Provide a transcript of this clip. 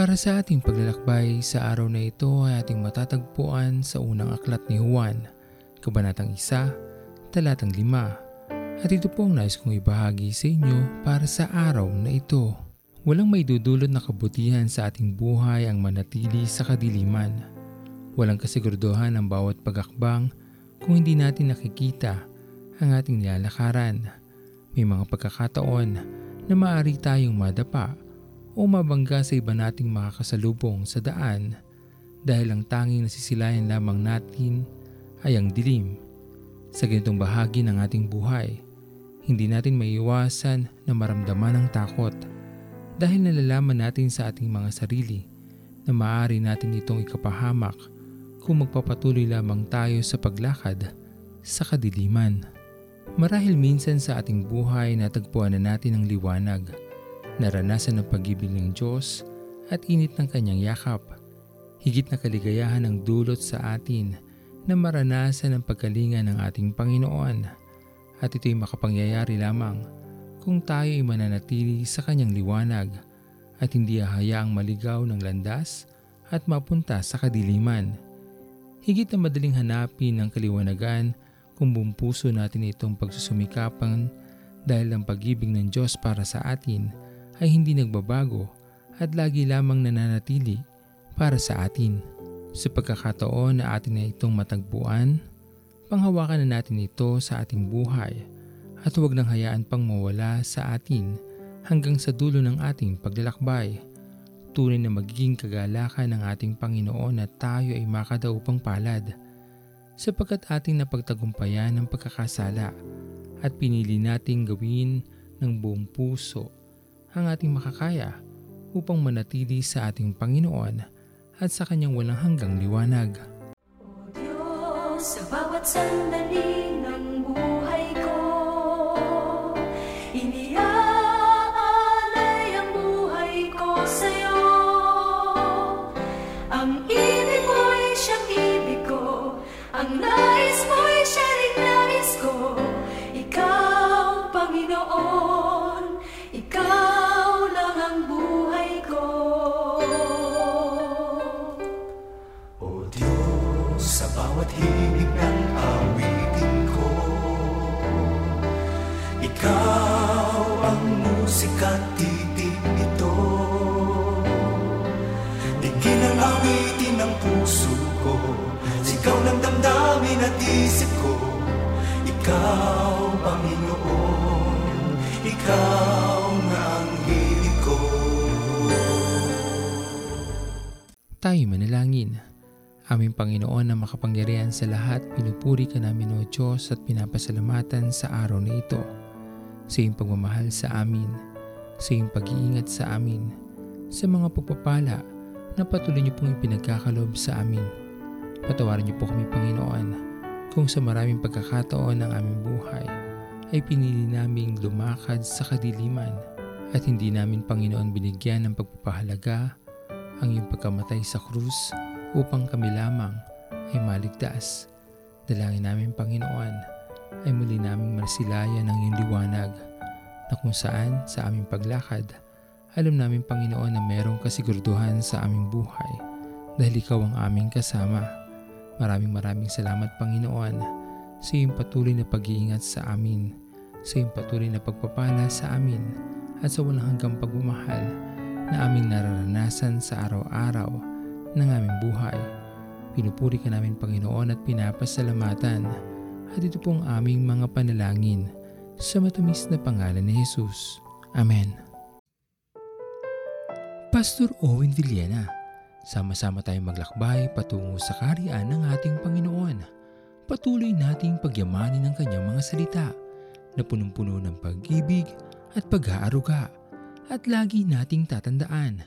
Para sa ating paglalakbay sa araw na ito ay ating matatagpuan sa unang aklat ni Juan, Kabanatang 1, Talatang 5. At ito po ang nais kong ibahagi sa inyo para sa araw na ito. Walang may dudulot na kabutihan sa ating buhay ang manatili sa kadiliman. Walang kasiguraduhan ang bawat pagakbang kung hindi natin nakikita ang ating nilalakaran. May mga pagkakataon na maaari tayong madapa o mabangga sa iba nating makakasalubong sa daan dahil ang tanging nasisilayan lamang natin ay ang dilim. Sa ganitong bahagi ng ating buhay, hindi natin maiiwasan na maramdaman ang takot dahil nalalaman natin sa ating mga sarili na maaari natin itong ikapahamak kung magpapatuloy lamang tayo sa paglakad sa kadiliman. Marahil minsan sa ating buhay natagpuan na natin ang liwanag naranasan ang pag-ibig ng Diyos at init ng kanyang yakap. Higit na kaligayahan ang dulot sa atin na maranasan ang pagkalinga ng ating Panginoon at ito'y makapangyayari lamang kung tayo ay mananatili sa kanyang liwanag at hindi hahayaang maligaw ng landas at mapunta sa kadiliman. Higit na madaling hanapin ang kaliwanagan kung buong puso natin itong pagsusumikapan dahil ang pag-ibig ng Diyos para sa atin ay hindi nagbabago at lagi lamang nananatili para sa atin. Sa pagkakataon na atin na itong matagpuan, panghawakan na natin ito sa ating buhay at huwag nang hayaan pang mawala sa atin hanggang sa dulo ng ating paglalakbay. Tunay na magiging kagalakan ng ating Panginoon na tayo ay makadaupang palad sapagkat ating napagtagumpayan ang pagkakasala at pinili nating gawin ng buong puso ang ating makakaya upang manatili sa ating Panginoon at sa kanyang walang hanggang liwanag. O Diyos, sa bawat sandali ng buhay ko, iniaalay ang buhay ko sa'yo. Ang ibig mo'y siyang ibig ko, ang nais mo'y siya rin nais ko. Ikaw, Panginoon, himig ng awitin ko. Ikaw ang musika at titig ang awitin ng puso ko. Sigaw ng damdamin at isip ko. Ikaw, Panginoon Ikaw nga ang ko. Tayo manalangin. Aming Panginoon na makapangyarihan sa lahat, pinupuri ka namin o Diyos at pinapasalamatan sa araw na ito. Sa iyong pagmamahal sa amin, sa iyong pag-iingat sa amin, sa mga pagpapala na patuloy niyo pong ipinagkakalob sa amin. Patawarin niyo po kami Panginoon kung sa maraming pagkakataon ng aming buhay ay pinili naming lumakad sa kadiliman at hindi namin Panginoon binigyan ng pagpapahalaga ang iyong pagkamatay sa krus upang kami lamang ay maligtas. Dalangin namin Panginoon ay muli naming marsilayan ng iyong liwanag na kung saan sa aming paglakad alam namin Panginoon na mayroong kasiguraduhan sa aming buhay dahil ikaw ang aming kasama. Maraming maraming salamat Panginoon sa iyong patuloy na pag-iingat sa amin, sa iyong patuloy na pagpapala sa amin at sa walang hanggang pagmamahal na aming nararanasan sa araw-araw ng aming buhay. Pinupuri ka namin Panginoon at pinapasalamatan at ito pong aming mga panalangin sa matamis na pangalan ni Jesus. Amen. Pastor Owen Villena, sama-sama tayong maglakbay patungo sa kariyan ng ating Panginoon. Patuloy nating pagyamanin ang kanyang mga salita na punong-puno ng pag-ibig at pag-aaruga at lagi nating tatandaan